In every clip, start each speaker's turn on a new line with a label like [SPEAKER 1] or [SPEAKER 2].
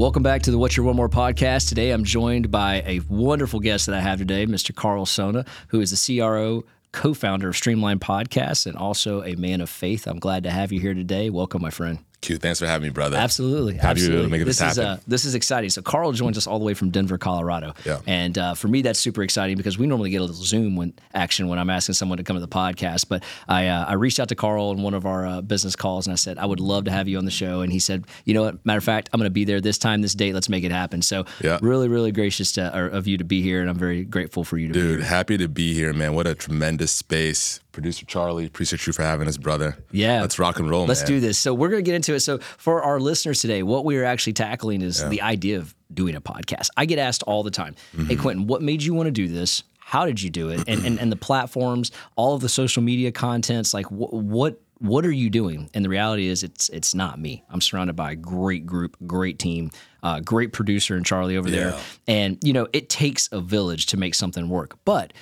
[SPEAKER 1] Welcome back to the What's Your One More podcast. Today I'm joined by a wonderful guest that I have today, Mr. Karl Sona, who is the CRO co founder of Streamline Podcasts and also a man of faith. I'm glad to have you here today. Welcome, my friend.
[SPEAKER 2] Q, thanks for having me, brother.
[SPEAKER 1] Absolutely.
[SPEAKER 2] Happy
[SPEAKER 1] absolutely.
[SPEAKER 2] to make this,
[SPEAKER 1] this
[SPEAKER 2] happen.
[SPEAKER 1] Is, uh, this is exciting. So Karl joins us all the way from Denver, Colorado.
[SPEAKER 2] Yeah.
[SPEAKER 1] And uh, for me, that's super exciting because we normally get a little Zoom when, action when I'm asking someone to come to the podcast. But I, uh, I reached out to Karl in one of our uh, business calls and I said, I would love to have you on the show. And he said, you know what? Matter of fact, I'm going to be there this time, this date. Let's make it happen. So
[SPEAKER 2] Yeah.
[SPEAKER 1] really, really gracious to, of you to be here. And I'm very grateful for you to be
[SPEAKER 2] Dude, happy to be here, man. What a tremendous space. Producer Charlie, appreciate you for having us, brother.
[SPEAKER 1] Yeah.
[SPEAKER 2] Let's rock and roll,
[SPEAKER 1] Let's
[SPEAKER 2] man.
[SPEAKER 1] do this. So we're going to get into it. So for our listeners today, what we are actually tackling is the idea of doing a podcast. I get asked all the time,
[SPEAKER 2] Mm-hmm.
[SPEAKER 1] "Hey Quentin, what made you want to do this? How did you do it? And and, and the platforms, all of the social media contents, like wh- what what are you doing? And the reality is, it's it's not me. I'm surrounded by a great group, great team, uh, great producer and Charlie over there. And you know, it takes a village to make something work, but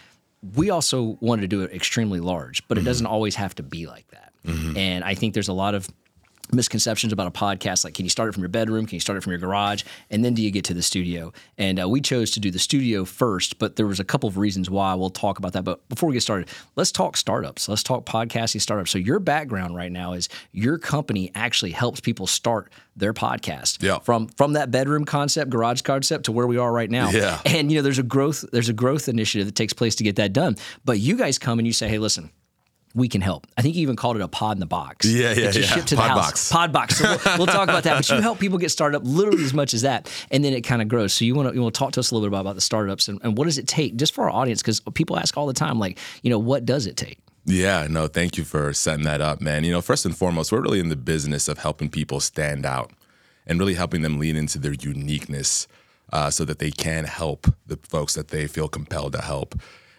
[SPEAKER 1] we also wanted to do it extremely large, but it mm-hmm. doesn't always have to be like that. Mm-hmm. And I think there's a lot of misconceptions about a podcast like can you start it from your bedroom? Can you start it from your garage? And then do you get to the studio? And uh, we chose to do the studio first but there was a couple of reasons why. We'll talk about that. But before we get started let's talk startups. Let's talk podcasting startups. So your background right now is your company actually helps people start their podcast.
[SPEAKER 2] Yeah.
[SPEAKER 1] from from that bedroom concept garage concept to where we are right now.
[SPEAKER 2] Yeah.
[SPEAKER 1] and you know there's a growth there's a growth initiative that takes place to get that done. But you guys come and you say hey listen we can help. I think you even called it a pod in the box.
[SPEAKER 2] Yeah, yeah,
[SPEAKER 1] you
[SPEAKER 2] yeah.
[SPEAKER 1] ship to the
[SPEAKER 2] Pod
[SPEAKER 1] house.
[SPEAKER 2] box.
[SPEAKER 1] Pod box. So we'll, we'll talk about that. But you help people get started up literally as much as that, and then it kind of grows. So you want to you want to talk to us a little bit about, about the startups and, and what does it take just for our audience because people ask all the time like you know what does it take?
[SPEAKER 2] Yeah, no, thank you for setting that up, man. You know, first and foremost, we're really in the business of helping people stand out and really helping them lean into their uniqueness uh, so that they can help the folks that they feel compelled to help.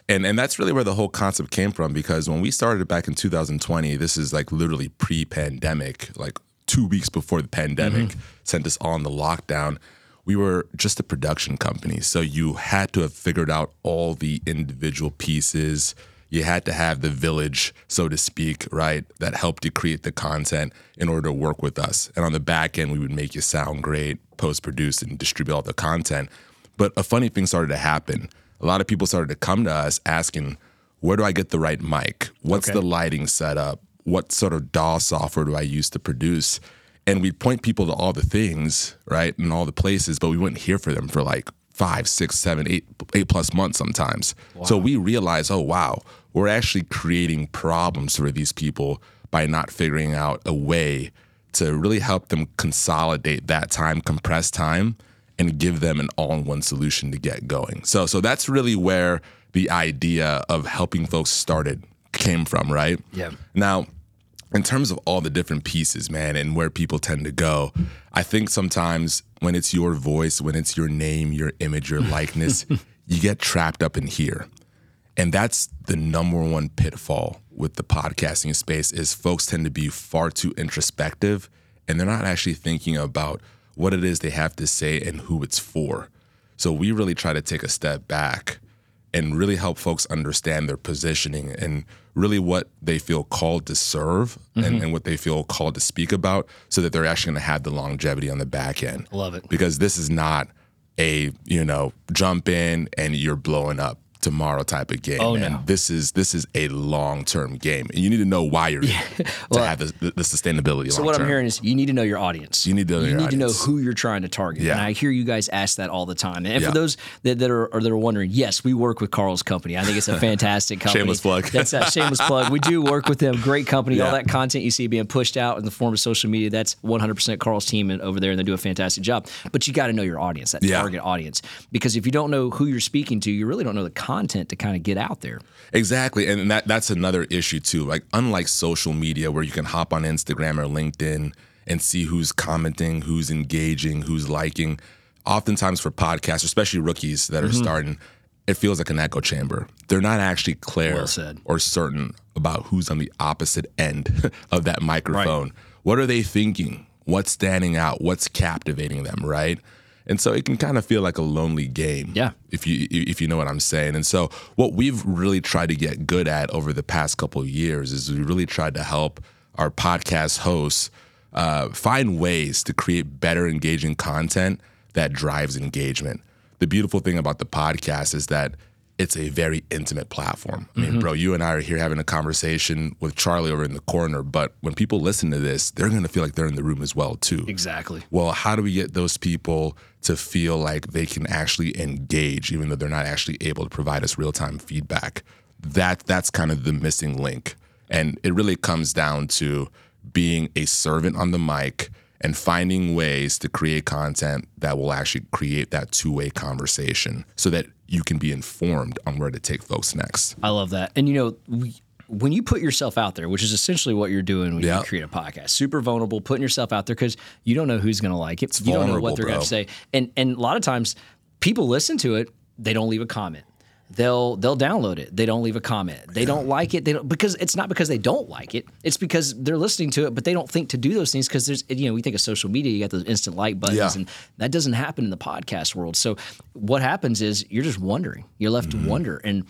[SPEAKER 2] And, and that's really where the whole concept came from because when we started back in 2020, this is like literally pre pandemic, like two weeks before the pandemic mm-hmm. sent us on the lockdown. We were just a production company. So you had to have figured out all the individual pieces. You had to have the village, so to speak, right, that helped you create the content in order to work with us. And on the back end, we would make you sound great, post produce, and distribute all the content. But a funny thing started to happen. A lot of people started to come to us asking, where do I get the right mic? What's
[SPEAKER 1] Okay.
[SPEAKER 2] the lighting setup? What sort of DAW software do I use to produce? And we'd point people to all the things, right, and all the places, but we wouldn't hear for them for like five, six, seven, eight, eight plus months sometimes. So we realized, oh wow, we're actually creating problems for these people by not figuring out a way to really help them consolidate that time, compress time, and give them an all-in-one solution to get going. So so that's really where the idea of helping folks started came from, right?
[SPEAKER 1] Yeah.
[SPEAKER 2] Now, in terms of all the different pieces, man, and where people tend to go, I think sometimes when it's your voice, when it's your name, your image, your likeness, you get trapped up in here. And that's the number one pitfall with the podcasting space is folks tend to be far too introspective and they're not actually thinking about what it is they have to say and who it's for. So we really try to take a step back and really help folks understand their positioning and really what they feel called to serve and, mm-hmm. and what they feel called to speak about so that they're actually going to have the longevity on the back end.
[SPEAKER 1] Love it.
[SPEAKER 2] Because this is not a, you know, jump in and you're blowing up tomorrow type of game.
[SPEAKER 1] Oh,
[SPEAKER 2] and
[SPEAKER 1] no.
[SPEAKER 2] this is this is a long term game. And you need to know why you're in it to have the, the, sustainability.
[SPEAKER 1] So what I'm hearing is you need to know your audience.
[SPEAKER 2] You need to know
[SPEAKER 1] you need to know who you're trying to target.
[SPEAKER 2] Yeah.
[SPEAKER 1] And I hear you guys ask that all the time. And
[SPEAKER 2] Yeah.
[SPEAKER 1] for those that, that are that are wondering, yes, we work with Karl's company. I think it's a fantastic company.
[SPEAKER 2] Shameless plug.
[SPEAKER 1] That's a shameless plug. We do work with them. Great company. All
[SPEAKER 2] Yeah.
[SPEAKER 1] that content you see being pushed out in the form of social media, that's 100% Karl's team over there, and they do a fantastic job. But you got to know your audience, that
[SPEAKER 2] Yeah.
[SPEAKER 1] target audience, because if you don't know who you're speaking to, you really don't know the content to kind of get out there.
[SPEAKER 2] Exactly. And that that's another issue too. Like unlike social media where you can hop on Instagram or LinkedIn and see who's commenting, who's engaging, who's liking, oftentimes for podcasts, especially rookies that
[SPEAKER 1] Mm-hmm.
[SPEAKER 2] are starting, it feels like an echo chamber. They're not actually clear
[SPEAKER 1] Well
[SPEAKER 2] or certain about who's on the opposite end of that microphone. What are they thinking? What's standing out? What's captivating them, right? And so it can kind of feel like a lonely game.
[SPEAKER 1] Yeah.
[SPEAKER 2] If you if you know what I'm saying. And so what we've really tried to get good at over the past couple of years is we really tried to help our podcast hosts uh, find ways to create better engaging content that drives engagement. The beautiful thing about the podcast is that it's a very intimate platform. I mean, bro, you and I are here having a conversation with Charlie over in the corner, but when people listen to this, they're going to feel like they're in the room as well, too.
[SPEAKER 1] Exactly.
[SPEAKER 2] Well, how do we get those people to feel like they can actually engage, even though they're not actually able to provide us real time feedback? That that's kind of the missing link, and it really comes down to being a servant on the mic and finding ways to create content that will actually create that two way conversation, so that you can be informed on where to take folks next.
[SPEAKER 1] I love that. And you know, we, when you put yourself out there, which is essentially what you're doing when
[SPEAKER 2] Yeah.
[SPEAKER 1] you create a podcast, super vulnerable, putting yourself out there because you don't know who's going to like it. you don't know what they're going to say. And and a lot of times, people listen to it, they don't leave a comment. They'll they'll download it. They don't leave a comment. They don't like it. They don't because it's not because they don't like it. It's because they're listening to it, but they don't think to do those things because there's you know we think of social media. You got those instant like buttons,
[SPEAKER 2] Yeah.
[SPEAKER 1] and that doesn't happen in the podcast world. So what happens is you're just wondering. You're left
[SPEAKER 2] Mm-hmm.
[SPEAKER 1] to wonder and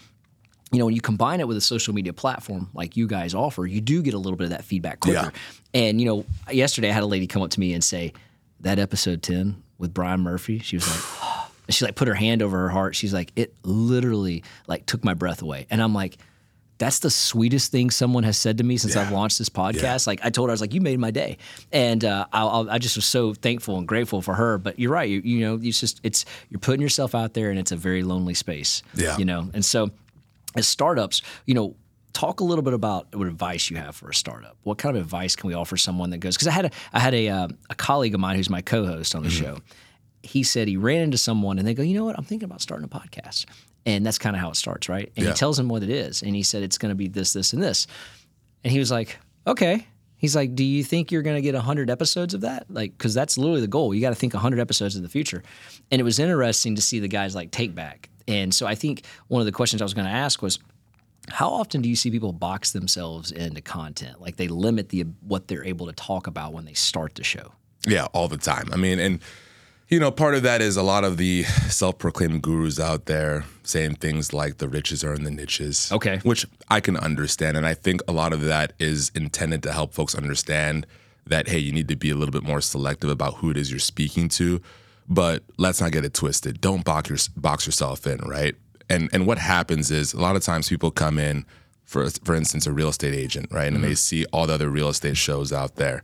[SPEAKER 1] you know, when you combine it with a social media platform like you guys offer, you do get a little bit of that feedback quicker. And you know, yesterday I had a lady come up to me and say, "That episode ten with Brian Murphy," she was like, and she like put her hand over her heart. She's like, "It literally like took my breath away." And I'm like. That's the sweetest thing someone has said to me since I've launched this podcast. Like I told her, I was like, "You made my day," and uh, I, I, I just was so thankful and grateful for her. But you're right, you, you know, it's just it's you're putting yourself out there, and it's a very lonely space.
[SPEAKER 2] Yeah.
[SPEAKER 1] you know, and so as startups, you know, talk a little bit about what advice you have for a startup. What kind of advice can we offer someone that goes? Because I had a I had a uh, a colleague of mine who's my co-host on the show. He said he ran into someone and they go, you know what? I'm thinking about starting a podcast, and that's kind of how it starts, right? And
[SPEAKER 2] Yeah.
[SPEAKER 1] he tells him what it is, and he said it's going to be this, this, and this, and he was like, okay. He's like, do you think you're going to get 100 episodes of that? Like, because that's literally the goal. You got to think 100 episodes in the future. And it was interesting to see the guys like take back. And so I think one of the questions I was going to ask was, how often do you see people box themselves into content? Like they limit the what they're able to talk about when they start the show.
[SPEAKER 2] Yeah, all the time. I mean, and you know, part of that is a lot of the self-proclaimed gurus out there saying things like the riches are in the niches.
[SPEAKER 1] Okay.
[SPEAKER 2] Which I can understand. And I think a lot of that is intended to help folks understand that hey, you need to be a little bit more selective about who it is you're speaking to. But let's not get it twisted. Don't box, your, box yourself in, right? And and what happens is a lot of times people come in for for instance a real estate agent, right? And they mm-hmm. see all the other real estate shows out there.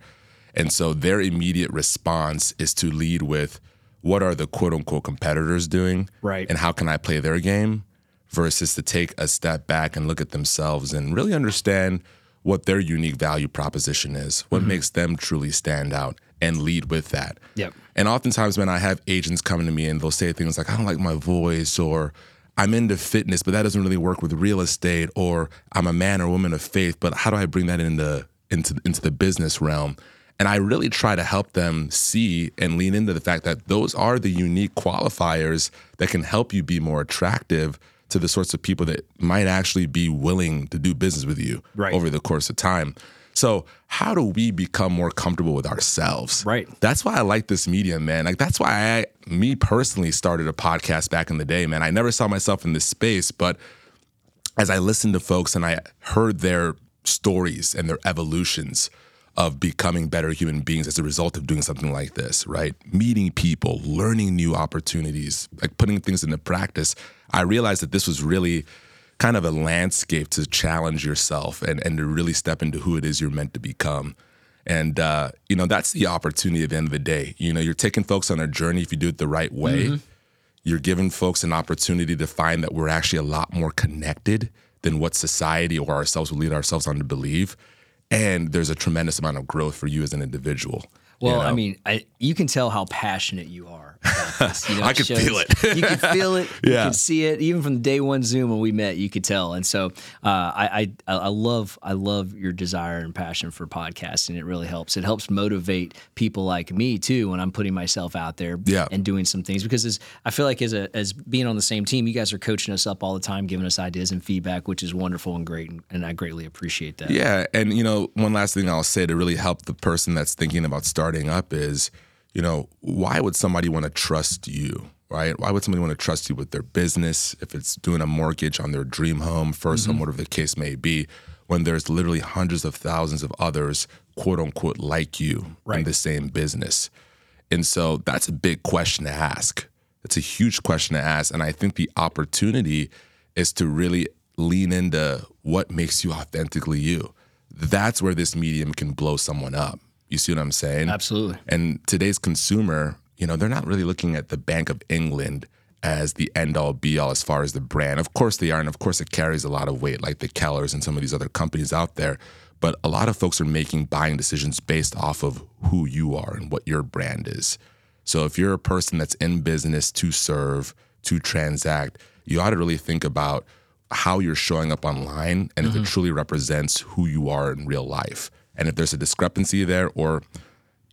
[SPEAKER 2] And so their immediate response is to lead with what are the quote unquote competitors doing?
[SPEAKER 1] Right.
[SPEAKER 2] And how can I play their game? Versus to take a step back and look at themselves and really understand what their unique value proposition is, what mm-hmm. makes them truly stand out, and lead with that.
[SPEAKER 1] Yep.
[SPEAKER 2] And oftentimes, when I have agents coming to me and they'll say things like, I don't like my voice, or I'm into fitness, but that doesn't really work with real estate, or I'm a man or woman of faith, but how do I bring that into into into the business realm? And I really try to help them see and lean into the fact that those are the unique qualifiers that can help you be more attractive to the sorts of people that might actually be willing to do business with you
[SPEAKER 1] Right.
[SPEAKER 2] over the course of time. So, how do we become more comfortable with ourselves?
[SPEAKER 1] Right.
[SPEAKER 2] That's why I like this medium, man. Like that's why I, me personally, started a podcast back in the day, man. I never saw myself in this space, but as I listened to folks and I heard their stories and their evolutions of becoming better human beings as a result of doing something like this, right? Meeting people, learning new opportunities, like putting things into practice, I realized that this was really kind of a landscape to challenge yourself and, and to really step into who it is you're meant to become. And uh, you know, that's the opportunity at the end of the day. You know, you're taking folks on a journey if you do it the right way. You're giving folks an opportunity to find that we're actually a lot more connected than what society or ourselves would lead ourselves on to believe. And there's a tremendous amount of growth for you as an individual. you
[SPEAKER 1] Well, I mean, I, you can tell how passionate you are. You know,
[SPEAKER 2] I
[SPEAKER 1] shows-
[SPEAKER 2] feel it.
[SPEAKER 1] you can feel it. You
[SPEAKER 2] Yeah.
[SPEAKER 1] can see it. Even from the day one Zoom when we met, you could tell. And so, uh, I, I I love I love your desire and passion for podcasting. It really helps. It helps motivate people like me too when I'm putting myself out there
[SPEAKER 2] Yeah.
[SPEAKER 1] and doing some things. Because as I feel like as a as being on the same team, you guys are coaching us up all the time, giving us ideas and feedback, which is wonderful and great. And, and I greatly appreciate that.
[SPEAKER 2] Yeah, and you know, one last thing I'll say to really help the person that's thinking about starting up is, you know, why would somebody want to trust you, right? Why would somebody want to trust you with their business if it's doing a mortgage on their dream home, 1st home, mm-hmm. whatever the case may be? when there's literally hundreds of thousands of others, quote unquote, like you in the same business? And so that's a big question to ask. It's a huge question to ask. And I think the opportunity is to really lean into what makes you authentically you. That's where this medium can blow someone up. You see what I'm saying?
[SPEAKER 1] Absolutely.
[SPEAKER 2] And today's consumer, you know, they're not really looking at the Bank of England as the end all be all as far as the brand. Of course they are, and of course it carries a lot of weight, like the Kellers and some of these other companies out there. But a lot of folks are making buying decisions based off of who you are and what your brand is. So if you're a person that's in business to serve, to transact, you ought to really think about how you're showing up online and if it mm-hmm. truly represents who you are in real life. And if there's a discrepancy there, or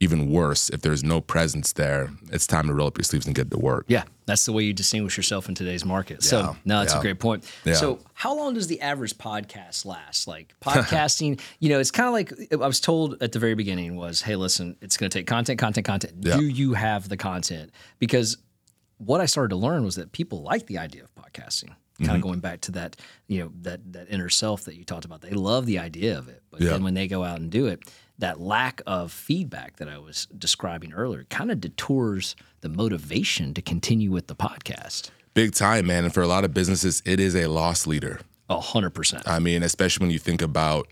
[SPEAKER 2] even worse, if there's no presence there, it's time to roll up your sleeves and get to work.
[SPEAKER 1] Yeah, that's the way you distinguish yourself in today's market. So, no, that's a great point.
[SPEAKER 2] Yeah.
[SPEAKER 1] So, how long does the average podcast last? Like podcasting, you know, it's kind of like I was told at the very beginning was, "Hey, listen, it's going to take content, content, content.
[SPEAKER 2] Yeah.
[SPEAKER 1] Do you have the content?" Because what I started to learn was that people like the idea of podcasting. Kind
[SPEAKER 2] Mm-hmm.
[SPEAKER 1] of going back to that, you know, that that inner self that you talked about. They love the idea of it, but
[SPEAKER 2] Yeah.
[SPEAKER 1] then when they go out and do it, that lack of feedback that I was describing earlier kind of detours the motivation to continue with the podcast.
[SPEAKER 2] Big time, man. And for a lot of businesses, it is a loss leader.
[SPEAKER 1] A hundred percent.
[SPEAKER 2] I mean, especially when you think about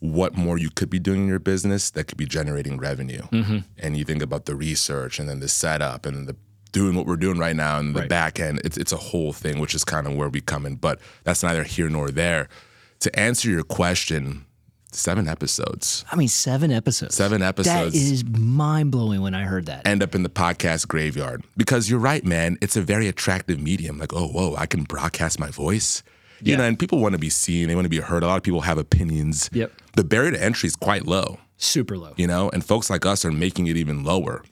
[SPEAKER 2] what more you could be doing in your business that could be generating revenue.
[SPEAKER 1] Mm-hmm.
[SPEAKER 2] And you think about the research and then the setup and the doing what we're doing right now and the
[SPEAKER 1] Right.
[SPEAKER 2] back end. It's it's a whole thing, which is kind of where we come in. But that's neither here nor there. To answer your question, seven episodes.
[SPEAKER 1] I mean, seven episodes.
[SPEAKER 2] Seven episodes.
[SPEAKER 1] is mind blowing when I heard that.
[SPEAKER 2] end up in the podcast graveyard because you're right, man. It's a very attractive medium. Like, oh, whoa, I can broadcast my voice. You
[SPEAKER 1] Yeah.
[SPEAKER 2] know, and people want to be seen. They want to be heard. A lot of people have opinions.
[SPEAKER 1] Yep.
[SPEAKER 2] The barrier to entry is quite low,
[SPEAKER 1] Super low.
[SPEAKER 2] you know, and folks like us are making it even lower.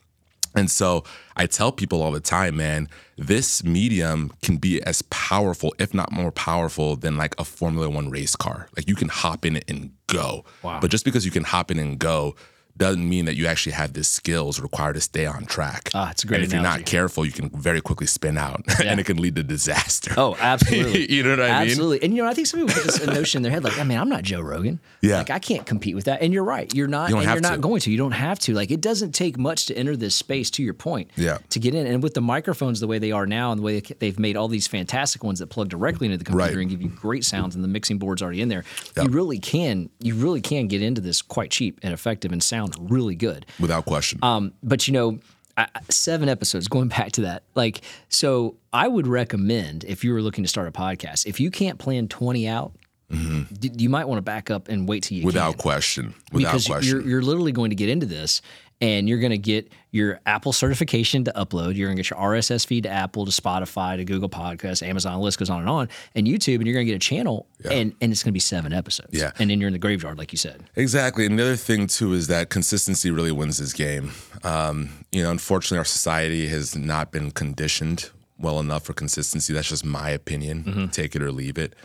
[SPEAKER 2] And so I tell people all the time, man, this medium can be as powerful, if not more powerful, than like a Formula One race car. Like you can hop in it and go.
[SPEAKER 1] Wow.
[SPEAKER 2] But just because you can hop in and go doesn't mean that you actually have the skills required to stay on track.
[SPEAKER 1] Ah, it's a great
[SPEAKER 2] And if you're not careful, you can very quickly spin out and it can lead to disaster.
[SPEAKER 1] Oh, absolutely.
[SPEAKER 2] you know what I mean?
[SPEAKER 1] Absolutely. And you know, I think some people put this notion in their head like, I mean, I'm not Joe Rogan.
[SPEAKER 2] Yeah.
[SPEAKER 1] Like I can't compete with that. And you're right. You're not
[SPEAKER 2] You
[SPEAKER 1] and you're not
[SPEAKER 2] to.
[SPEAKER 1] going to. You don't have to. Like it doesn't take much to enter this space to your point.
[SPEAKER 2] Yeah.
[SPEAKER 1] To get in. And with the microphones the way they are now and the way they've made all these fantastic ones that plug directly into the computer
[SPEAKER 2] Right.
[SPEAKER 1] and give you great sounds and the mixing board's already in there,
[SPEAKER 2] Yep.
[SPEAKER 1] you really can you really can get into this quite cheap and effective and sound really good.
[SPEAKER 2] Without question.
[SPEAKER 1] Um, but you know, I, seven episodes. Going back to that, like, so I would recommend if you were looking to start a podcast, if you can't plan twenty out, d- you might want to back up and wait till you
[SPEAKER 2] Mm-hmm. Without
[SPEAKER 1] can.
[SPEAKER 2] question. Without
[SPEAKER 1] because
[SPEAKER 2] question.
[SPEAKER 1] you're you're literally going to get into this. And you're going to get your Apple certification to upload. You're going to get your RSS feed to Apple, to Spotify, to Google Podcasts, Amazon. The list goes on and on. And YouTube, and you're going to get a channel, and and it's going to be seven episodes.
[SPEAKER 2] Yeah.
[SPEAKER 1] And then you're in the graveyard, like you said.
[SPEAKER 2] Exactly. And the other thing too is that consistency really wins this game. Um, you know, unfortunately, our society has not been conditioned well enough for consistency. That's just my opinion. Take it or leave it.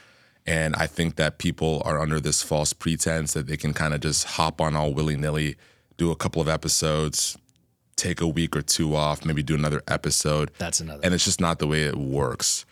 [SPEAKER 2] And I think that people are under this false pretense that they can kind of just hop on all willy nilly, do a couple of episodes, take a week or two off, maybe do another episode.
[SPEAKER 1] That's another.
[SPEAKER 2] And it's just not the way it works.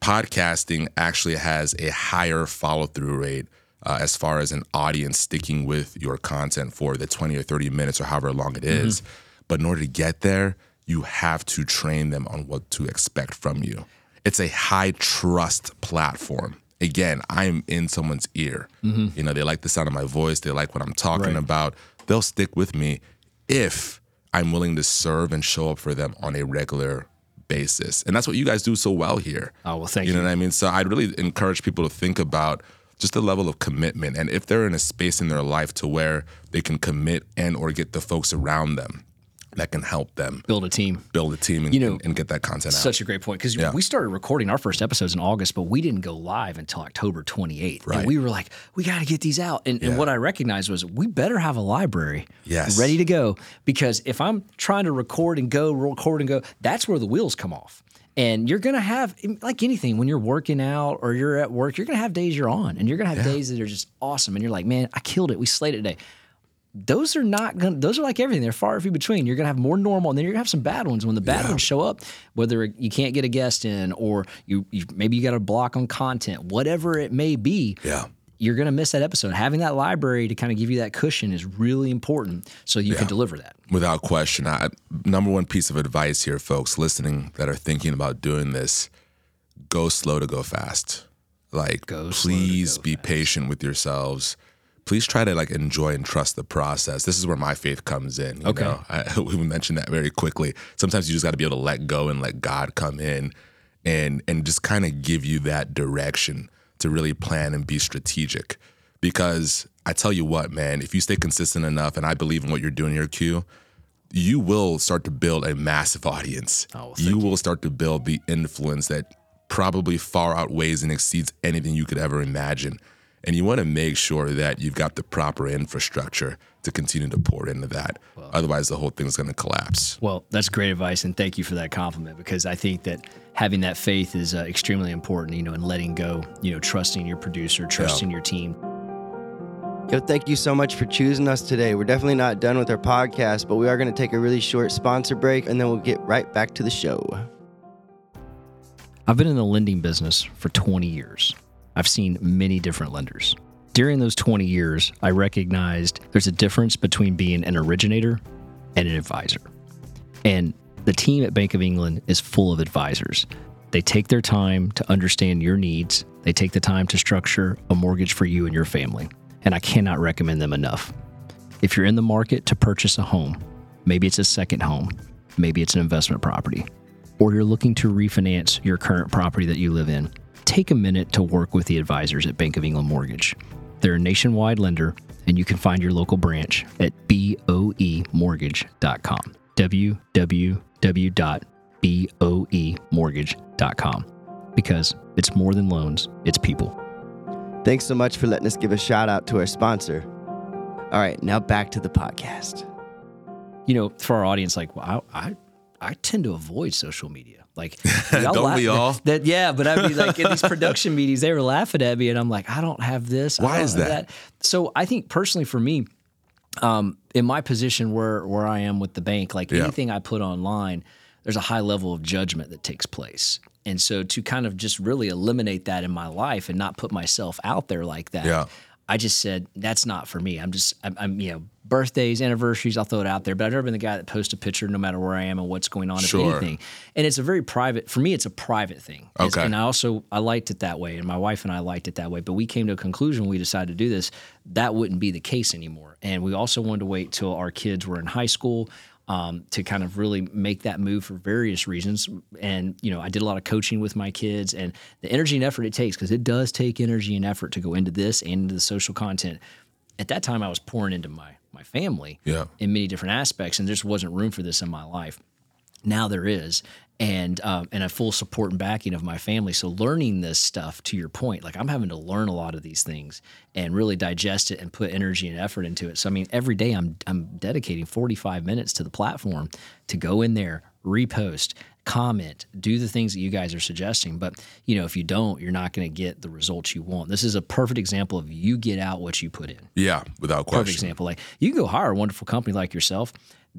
[SPEAKER 2] Podcasting actually has a higher follow through rate uh, as far as an audience sticking with your content for the 20 or 30 minutes or however long it is. But in order to get there, you have to train them on what to expect from you. It's a high trust platform. Again, I'm in someone's ear. You know, they like the sound of my voice, they like what I'm talking
[SPEAKER 1] Right.
[SPEAKER 2] about. They'll stick with me if I'm willing to serve and show up for them on a regular basis. And that's what you guys do so well here.
[SPEAKER 1] Oh, well, thank
[SPEAKER 2] You
[SPEAKER 1] You know
[SPEAKER 2] what I mean? So I'd really encourage people to think about just the level of commitment and if they're in a space in their life to where they can commit and or get the folks around them that can help them
[SPEAKER 1] Build a team.
[SPEAKER 2] build a team and,
[SPEAKER 1] You know,
[SPEAKER 2] and, and get that content out.
[SPEAKER 1] Such a great point because
[SPEAKER 2] Yeah.
[SPEAKER 1] we started recording our first episodes in August, but we didn't go live until October 28th.
[SPEAKER 2] Right.
[SPEAKER 1] And we were like, we got to get these out. And, and what I recognized was we better have a library
[SPEAKER 2] Yes.
[SPEAKER 1] ready to go because if I'm trying to record and go, record and go, that's where the wheels come off. And you're going to have, like anything, when you're working out or you're at work, you're going to have days you're on and you're going to have days that are just awesome. And you're like, man, I killed it. We slayed it today those are not going those are like everything they're far few between you're going to have more normal and then you're going to have some bad ones when the bad
[SPEAKER 2] Yeah.
[SPEAKER 1] ones show up whether you can't get a guest in or you, you maybe you got a block on content whatever it may be
[SPEAKER 2] Yeah.
[SPEAKER 1] you're going to miss that episode. Having that library to kind of give you that cushion is really important so you can deliver that.
[SPEAKER 2] Without question. I, number one piece of advice here, folks listening that are thinking about doing this go slow to go fast. Like,
[SPEAKER 1] Go
[SPEAKER 2] please
[SPEAKER 1] go
[SPEAKER 2] be patient with yourselves. Please try to like enjoy and trust the process. This is where my faith comes in. You
[SPEAKER 1] Okay.
[SPEAKER 2] know? I, we mentioned that very quickly. Sometimes you just got to be able to let go and let God come in and and just kind of give you that direction to really plan and be strategic. Because I tell you what, man, if you stay consistent enough, and I believe in what you're doing here, Q, you will start to build a massive audience.
[SPEAKER 1] Oh, well, thank
[SPEAKER 2] you will start to build the influence that probably far outweighs and exceeds anything you could ever imagine. And you want to make sure that you've got the proper infrastructure to continue to pour into that. Otherwise, the whole thing's going to collapse.
[SPEAKER 1] Well, that's great advice, and thank you for that compliment because I think that having that faith is uh, extremely important. You know, and letting go. You know, trusting your producer, trusting your team.
[SPEAKER 3] Yo, thank you so much for choosing us today. We're definitely not done with our podcast, but we are going to take a really short sponsor break and then we'll get right back to the show.
[SPEAKER 1] I've been in the lending business for 20 years. I've seen many different lenders. During those 20 years, I recognized there's a difference between being an originator and an advisor. And the team at Bank of England is full of advisors. They take their time to understand your needs, they take the time to structure a mortgage for you and your family. And I cannot recommend them enough. If you're in the market to purchase a home, maybe it's a second home, maybe it's an investment property, or you're looking to refinance your current property that you live in, take a minute to work with the advisors at Bank of England Mortgage. They're a nationwide lender, and you can find your local branch at boemortgage.com. www.boemortgage.com. Because it's more than loans, it's people.
[SPEAKER 3] Thanks so much for letting us give a shout out to our sponsor. All right, now back to the podcast.
[SPEAKER 1] you know, for our audience, like, well, I, I, I tend to avoid social media. Like, y'all
[SPEAKER 2] Don't we all?
[SPEAKER 1] That, yeah, but I mean, like in these production meetings, they were laughing at me, and I'm like, I don't have this.
[SPEAKER 2] Why is
[SPEAKER 1] have
[SPEAKER 2] that?
[SPEAKER 1] So I think personally, for me, um, in my position where where I am with the bank, like
[SPEAKER 2] Yeah.
[SPEAKER 1] anything I put online, there's a high level of judgment that takes place. And so to kind of just really eliminate that in my life and not put myself out there like that,
[SPEAKER 2] Yeah.
[SPEAKER 1] I just said that's not for me. I'm just I'm, I'm you know birthdays, anniversaries, I'll throw it out there, but I've never been the guy that posts a picture no matter where I am and what's going on,
[SPEAKER 2] Sure.
[SPEAKER 1] if anything. And it's a very private for me. It's a private thing. It's-
[SPEAKER 2] Okay.
[SPEAKER 1] and I also I liked it that way, and my wife and I liked it that way. But we came to a conclusion when we decided to do this that wouldn't be the case anymore. And we also wanted to wait till our kids were in high school. Um, to kind of really make that move for various reasons. And, you know, I did a lot of coaching with my kids and the energy and effort it takes, because it does take energy and effort to go into this and into the social content. At that time, I was pouring into my, my family
[SPEAKER 2] Yeah.
[SPEAKER 1] in many different aspects, and there just wasn't room for this in my life. Now there is, and um, and a full support and backing of my family. So learning this stuff, to your point, like I'm having to learn a lot of these things and really digest it and put energy and effort into it. So I mean, every day I'm I'm dedicating 45 minutes to the platform to go in there, repost, comment, do the things that you guys are suggesting. But you know, if you don't, you're not going to get the results you want. This is a perfect example of you get out what you put in
[SPEAKER 2] Yeah, without question.
[SPEAKER 1] perfect example. Like you can go hire a wonderful company like yourself.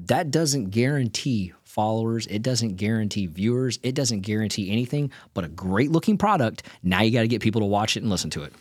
[SPEAKER 1] That doesn't guarantee followers. It doesn't guarantee viewers. It doesn't guarantee anything but a great looking product. Now you got to get people to watch it and listen to it.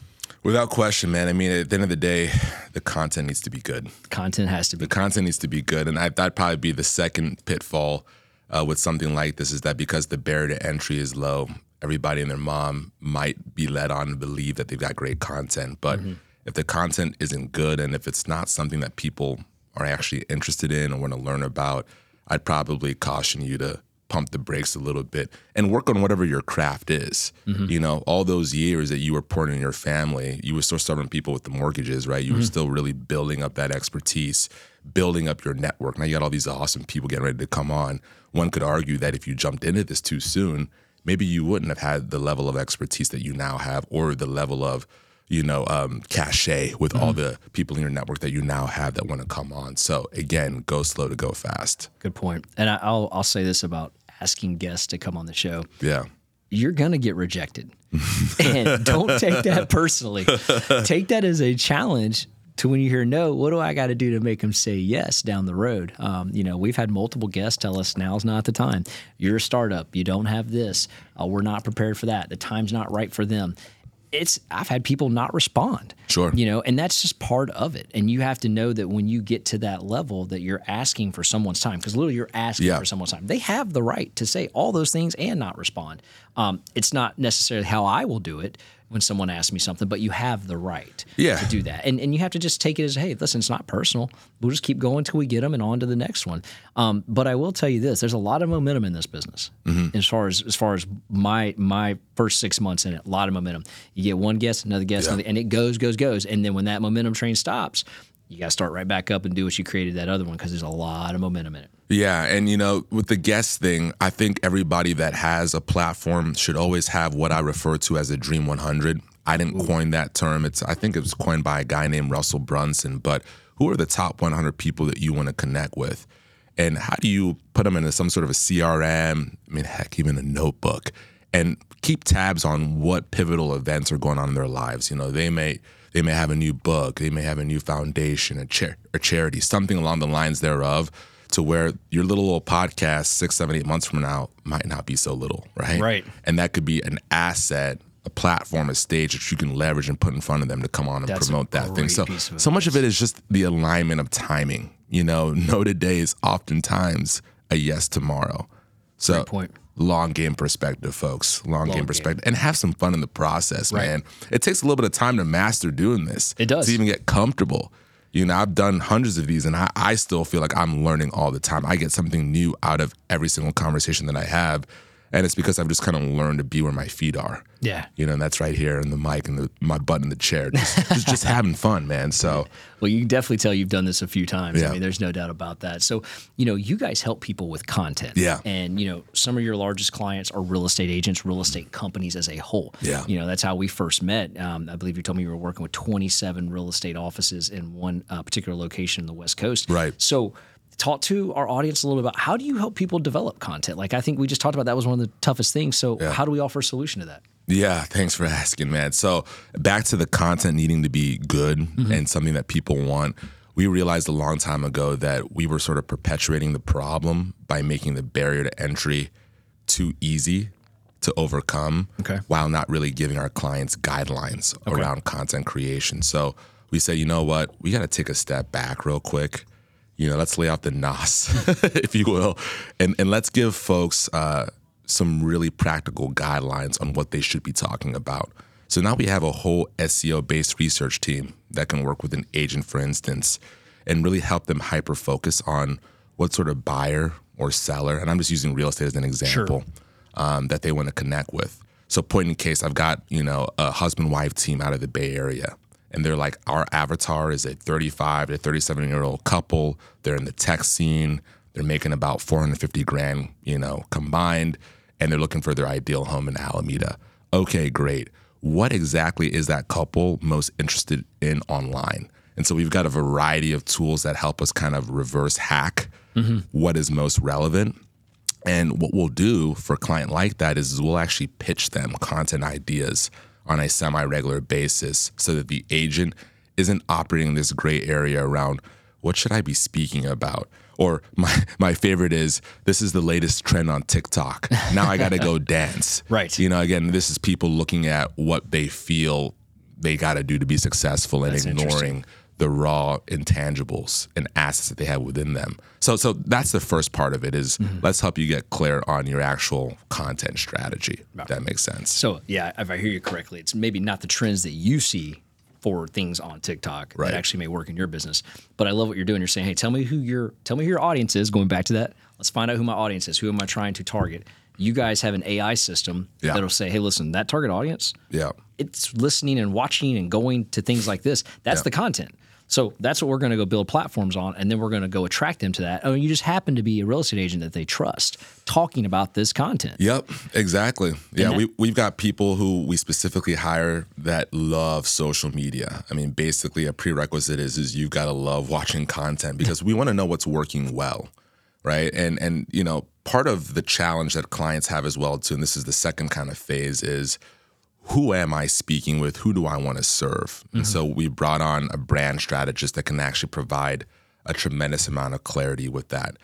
[SPEAKER 2] Without question, man. I mean, at the end of the day, the content needs to be good.
[SPEAKER 1] Content has to be.
[SPEAKER 2] The content needs to be good, and I, that'd probably be the second pitfall uh, with something like this is that because the barrier to entry is low, everybody and their mom might be led on to believe that they've got great content. But if the content isn't good, and if it's not something that people are actually interested in or want to learn about, I'd probably caution you to pump the brakes a little bit and work on whatever your craft is. Mm-hmm. You know, all those years that you were pouring in your family, you were still serving people with the mortgages, right? You were mm-hmm. still really building up that expertise, building up your network. Now you got all these awesome people getting ready to come on. One could argue that if you jumped into this too soon, maybe you wouldn't have had the level of expertise that you now have or the level of you know, um, cachet with all the people in your network that you now have that want to come on. So again, go slow to go fast.
[SPEAKER 1] Good point. And I, I'll I'll say this about asking guests to come on the show.
[SPEAKER 2] Yeah.
[SPEAKER 1] you're going to get rejected. and don't take that personally. Take that as a challenge to when you hear no, what do I got to do to make them say yes down the road? Um, you know, we've had multiple guests tell us now's not the time. You're a startup. You don't have this. Uh, we're not prepared for that. The time's not right for them. It's I've had people not respond.
[SPEAKER 2] Sure.
[SPEAKER 1] You know, and that's just part of it. And you have to know that when you get to that level that you're asking for someone's time because literally you're asking
[SPEAKER 2] Yeah.
[SPEAKER 1] for someone's time. They have the right to say all those things and not respond. Um, it's not necessarily how I will do it when someone asks me something, but you have the right
[SPEAKER 2] Yeah.
[SPEAKER 1] to do that. And and you have to just take it as, hey, listen, it's not personal. We'll just keep going till we get them and on to the next one. Um, but I will tell you this: there's a lot of momentum in this business. As far as as far as my my first six months in it, a lot of momentum. You get one guest, another guest,
[SPEAKER 2] Yeah.
[SPEAKER 1] another, and it goes, goes, goes. And then when that momentum train stops, you got to start right back up and do what you created that other one because there's a lot of momentum in it.
[SPEAKER 2] Yeah, and you know, with the guest thing, I think everybody that has a platform should always have what I refer to as a Dream 100. I didn't coin that term. It's I think it was coined by a guy named Russell Brunson. But who are the top 100 people that you want to connect with, and how do you put them into some sort of a CRM? I mean, heck, even a notebook, and keep tabs on what pivotal events are going on in their lives. You know, they may they may have a new book, they may have a new foundation, a chair, a charity, something along the lines thereof to where your little old podcast six, seven, eight months from now might not be so little, right?
[SPEAKER 1] Right.
[SPEAKER 2] And that could be an asset, a platform, a stage that you can leverage and put in front of them to come on and
[SPEAKER 1] That's
[SPEAKER 2] promote that thing. So, so much of it is just the alignment of timing. You know, no today is oftentimes a yes tomorrow. So,
[SPEAKER 1] Great point.
[SPEAKER 2] Long game perspective, folks. Long, game
[SPEAKER 1] game.
[SPEAKER 2] perspective, and have some fun in the process,
[SPEAKER 1] Right.
[SPEAKER 2] man. It takes a little bit of time to master doing this.
[SPEAKER 1] It does.
[SPEAKER 2] to even get comfortable. You know, I've done hundreds of these, and I, I still feel like I'm learning all the time. I get something new out of every single conversation that I have, and it's because I've just kind of learned to be where my feet are.
[SPEAKER 1] Yeah.
[SPEAKER 2] You know, and that's right here in the mic and the, my butt in the chair, just, just, just having fun, man. So,
[SPEAKER 1] Well, you can definitely tell you've done this a few times.
[SPEAKER 2] Yeah.
[SPEAKER 1] I mean, there's no doubt about that. So, you know, you guys help people with content.
[SPEAKER 2] Yeah.
[SPEAKER 1] And, you know, some of your largest clients are real estate agents, real estate companies as a whole.
[SPEAKER 2] Yeah.
[SPEAKER 1] You know, that's how we first met. Um, I believe you told me you were working with 27 real estate offices in one uh, particular location in the West Coast.
[SPEAKER 2] Right.
[SPEAKER 1] So, talk to our audience a little bit about how do you help people develop content? Like, I think we just talked about that was one of the toughest things. So,
[SPEAKER 2] Yeah.
[SPEAKER 1] how do we offer a solution to that?
[SPEAKER 2] Yeah, thanks for asking, man. So, back to the content needing to be good
[SPEAKER 1] Mm-hmm.
[SPEAKER 2] and something that people want. We realized a long time ago that we were sort of perpetuating the problem by making the barrier to entry too easy to overcome
[SPEAKER 1] Okay.
[SPEAKER 2] while not really giving our clients guidelines around content creation. So, we said, you know what? We got to take a step back real quick. You know, let's lay out the NOS, if you will, and, and let's give folks uh, some really practical guidelines on what they should be talking about. So now we have a whole SEO based research team that can work with an agent, for instance, and really help them hyper focus on what sort of buyer or seller, and I'm just using real estate as an example, um, that they want to connect with. So, point in case, I've got you know a husband wife team out of the Bay Area, and they're like, our avatar is a 35 to 37 year old couple. They're in the tech scene. They're making about 450 grand, you know, combined, and they're looking for their ideal home in Alameda. Okay, great. What exactly is that couple most interested in online? And so we've got a variety of tools that help us kind of reverse hack mm-hmm. what is most relevant. And what we'll do for a client like that is we'll actually pitch them content ideas on a semi regular basis so that the agent isn't operating in this gray area around what should I be speaking about? Or my, my favorite is this is the latest trend on TikTok. Now I got to go dance.
[SPEAKER 1] Right.
[SPEAKER 2] You know, again, this is people looking at what they feel they got to do to be successful and
[SPEAKER 1] That's
[SPEAKER 2] ignoring the raw intangibles and assets that they have within them. So so that's the first part of it is
[SPEAKER 1] Mm-hmm.
[SPEAKER 2] let's help you get clear on your actual content strategy. If that makes sense.
[SPEAKER 1] So yeah, if I hear you correctly, it's maybe not the trends that you see for things on TikTok
[SPEAKER 2] Right.
[SPEAKER 1] that actually may work in your business. But I love what you're doing. You're saying, hey, tell me who your tell me who your audience is. Going back to that, let's find out who my audience is. Who am I trying to target? You guys have an AI system
[SPEAKER 2] Yeah.
[SPEAKER 1] that'll say, hey, listen, that target audience,
[SPEAKER 2] Yeah.
[SPEAKER 1] it's listening and watching and going to things like this. That's
[SPEAKER 2] Yeah.
[SPEAKER 1] the content. So that's what we're going to go build platforms on, and then we're going to go attract them to that. Oh, you just happen to be a real estate agent that they trust, talking about this content.
[SPEAKER 2] Yep, exactly. Yeah,
[SPEAKER 1] that-
[SPEAKER 2] we we've got people who we specifically hire that love social media. I mean, basically a prerequisite is is you've got to love watching content because we want to know what's working well, right? And and you know, part of the challenge that clients have as well too, and this is the second kind of phase is who am I speaking with? Who do I want to serve? And so we brought on a brand strategist that can actually provide a tremendous amount of clarity with that.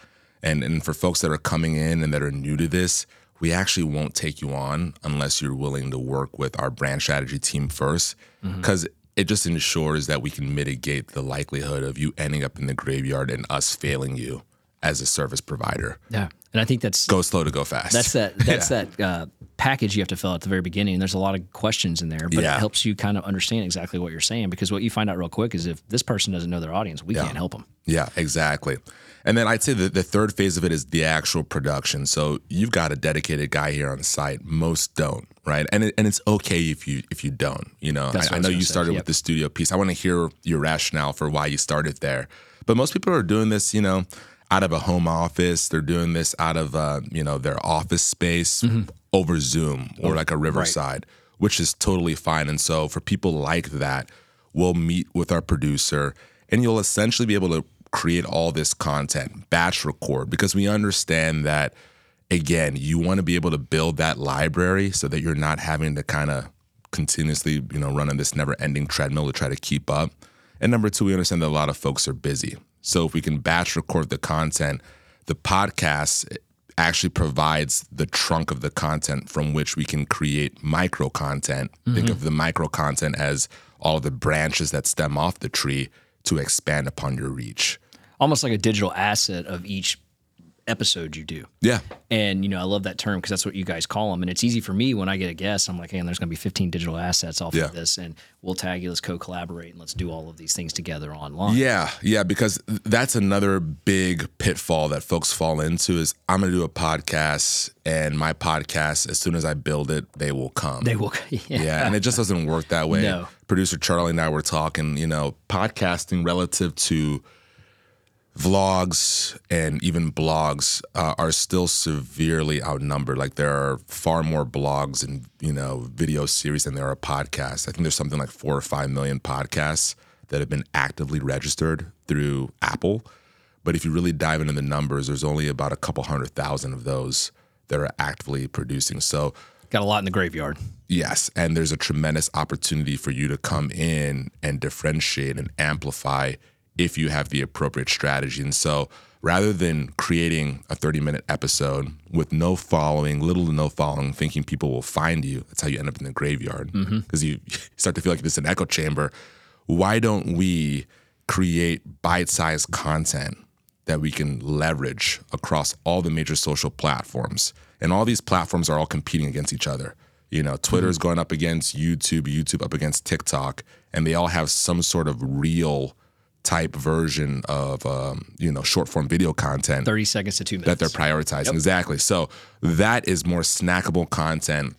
[SPEAKER 2] And and for folks that are coming in and that are new to this, we actually won't take you on unless you're willing to work with our brand strategy team first, because it just ensures that we can mitigate the likelihood of you ending up in the graveyard and us failing you as a service provider.
[SPEAKER 1] Yeah, and I think that's
[SPEAKER 2] Go slow to go fast.
[SPEAKER 1] that's that that's that uh, package you have to fill out at the very beginning. There's a lot of questions in there, but
[SPEAKER 2] Yeah.
[SPEAKER 1] it helps you kind of understand exactly what you're saying because what you find out real quick is if this person doesn't know their audience, we can't help them.
[SPEAKER 2] Yeah, exactly. And then I'd say that the third phase of it is the actual production. So you've got a dedicated guy here on site. Most don't, right? And it, and it's okay if you if you don't. You know, I,
[SPEAKER 1] I
[SPEAKER 2] know you
[SPEAKER 1] say,
[SPEAKER 2] started
[SPEAKER 1] yep.
[SPEAKER 2] with the studio piece. I want to hear your rationale for why you started there. But most people are doing this, you know, out of a home office. They're doing this out of uh, you know their office space over Zoom or like a Riverside, which is totally fine. And so for people like that, we'll meet with our producer, and you'll essentially be able to create all this content, batch record, because we understand that again, you want to be able to build that library so that you're not having to kind of continuously, you know, run on this never-ending treadmill to try to keep up. And number two, we understand that a lot of folks are busy. So if we can batch record the content, the podcast actually provides the trunk of the content from which we can create micro content. Think of mm-hmm. the micro content as all the branches that stem off the tree to expand upon your reach.
[SPEAKER 1] Almost like a digital asset of each episode you do.
[SPEAKER 2] Yeah.
[SPEAKER 1] And you know, I love that term because that's what you guys call them. And it's easy for me when I get a guest. I'm like, hey, and there's going to be 15 digital assets off
[SPEAKER 2] Yeah.
[SPEAKER 1] of this, and we'll tag you. Let's co-collaborate and let's do all of these things together online.
[SPEAKER 2] Yeah, yeah, because that's another big pitfall that folks fall into is I'm going to do a podcast and my podcast as soon as I build it, they will come.
[SPEAKER 1] They will. Yeah.
[SPEAKER 2] yeah, and it just doesn't work that way.
[SPEAKER 1] No.
[SPEAKER 2] Producer Charlie and I were talking, you know, podcasting relative to vlogs and even blogs uh, are still severely outnumbered. Like there are far more blogs and you know video series than there are podcasts. I think there's something like four or five million podcasts that have been actively registered through Apple. But if you really dive into the numbers, there's only about a couple hundred thousand of those that are actively producing. So
[SPEAKER 1] Got a lot in the graveyard.
[SPEAKER 2] Yes, and there's a tremendous opportunity for you to come in and differentiate and amplify if you have the appropriate strategy. And so, rather than creating a 30 minute episode with no following, little to no following, thinking people will find you, that's how you end up in the graveyard mm-hmm. because you start to feel like it's an echo chamber. Why don't we create bite sized content that we can leverage across all the major social platforms. And all these platforms are all competing against each other. You know, Twitter's mm-hmm. going up against YouTube, YouTube up against TikTok, and they all have some sort of real type version of um, you know short form video content
[SPEAKER 1] 30 seconds to two minutes that
[SPEAKER 2] they're prioritizing. Exactly. So that is more snackable content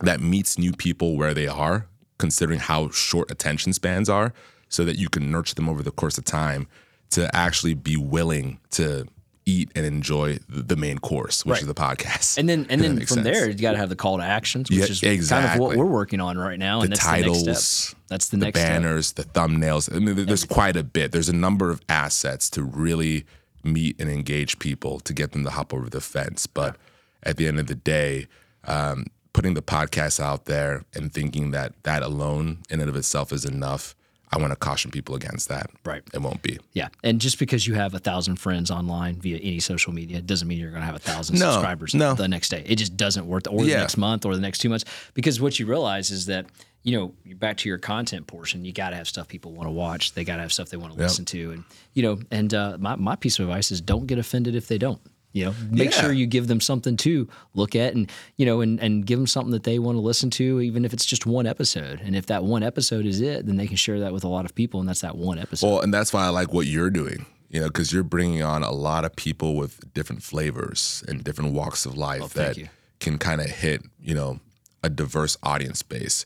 [SPEAKER 2] that meets new people where they are, considering how short attention spans are, so that you can nurture them over the course of time to actually be willing to eat and enjoy the main course, which
[SPEAKER 1] Right.
[SPEAKER 2] is the podcast.
[SPEAKER 1] and then and then from
[SPEAKER 2] sense.
[SPEAKER 1] there, you got to have the call to actions, which
[SPEAKER 2] Yeah,
[SPEAKER 1] is kind of what we're working on right now. And
[SPEAKER 2] the
[SPEAKER 1] that's
[SPEAKER 2] titles,
[SPEAKER 1] the next step. That's the,
[SPEAKER 2] the
[SPEAKER 1] next step.
[SPEAKER 2] banners, the thumbnails. I mean, there- there's quite a bit. There's a number of assets to really meet and engage people to get them to hop over the fence. But at the end of the day, um, putting the podcast out there and thinking that that alone in and of itself is enough, I want to caution people against that.
[SPEAKER 1] Right.
[SPEAKER 2] It won't be.
[SPEAKER 1] Yeah, and just because you have a thousand friends online via any social media doesn't mean you're going to have a thousand
[SPEAKER 2] No,
[SPEAKER 1] subscribers
[SPEAKER 2] no.
[SPEAKER 1] the next day. It just doesn't work, or the
[SPEAKER 2] Yeah.
[SPEAKER 1] next month, or the next two months. Because what you realize is that you know, back to your content portion. You got to have stuff people want to watch. They got to have stuff they want to listen to, and you know, and uh, my my piece of advice is don't get offended if they don't. You know, make
[SPEAKER 2] Yeah.
[SPEAKER 1] sure you give them something to look at, and you know, and and give them something that they want to listen to, even if it's just one episode. And if that one episode is it, then they can share that with a lot of people, and that's that one episode.
[SPEAKER 2] Well, and that's why I like what you're doing, you know, because you're bringing on a lot of people with different flavors and different walks of life
[SPEAKER 1] Oh,
[SPEAKER 2] that
[SPEAKER 1] you.
[SPEAKER 2] can kind of hit, you know, a diverse audience base.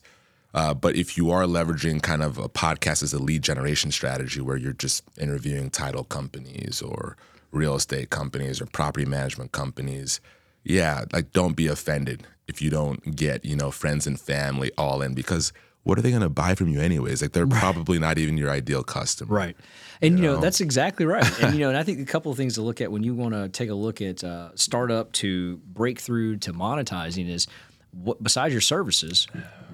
[SPEAKER 2] Uh, but if you are leveraging kind of a podcast as a lead generation strategy where you're just interviewing title companies or real estate companies or property management companies, yeah, like don't be offended if you don't get, you know, friends and family all in because what are they going to buy from you anyways? Like they're probably not even your ideal customer.
[SPEAKER 1] Right. And you know, that's exactly right. And you know, and I think a couple of things to look at when you want to take a look at uh, startup to breakthrough to monetizing is what besides your services,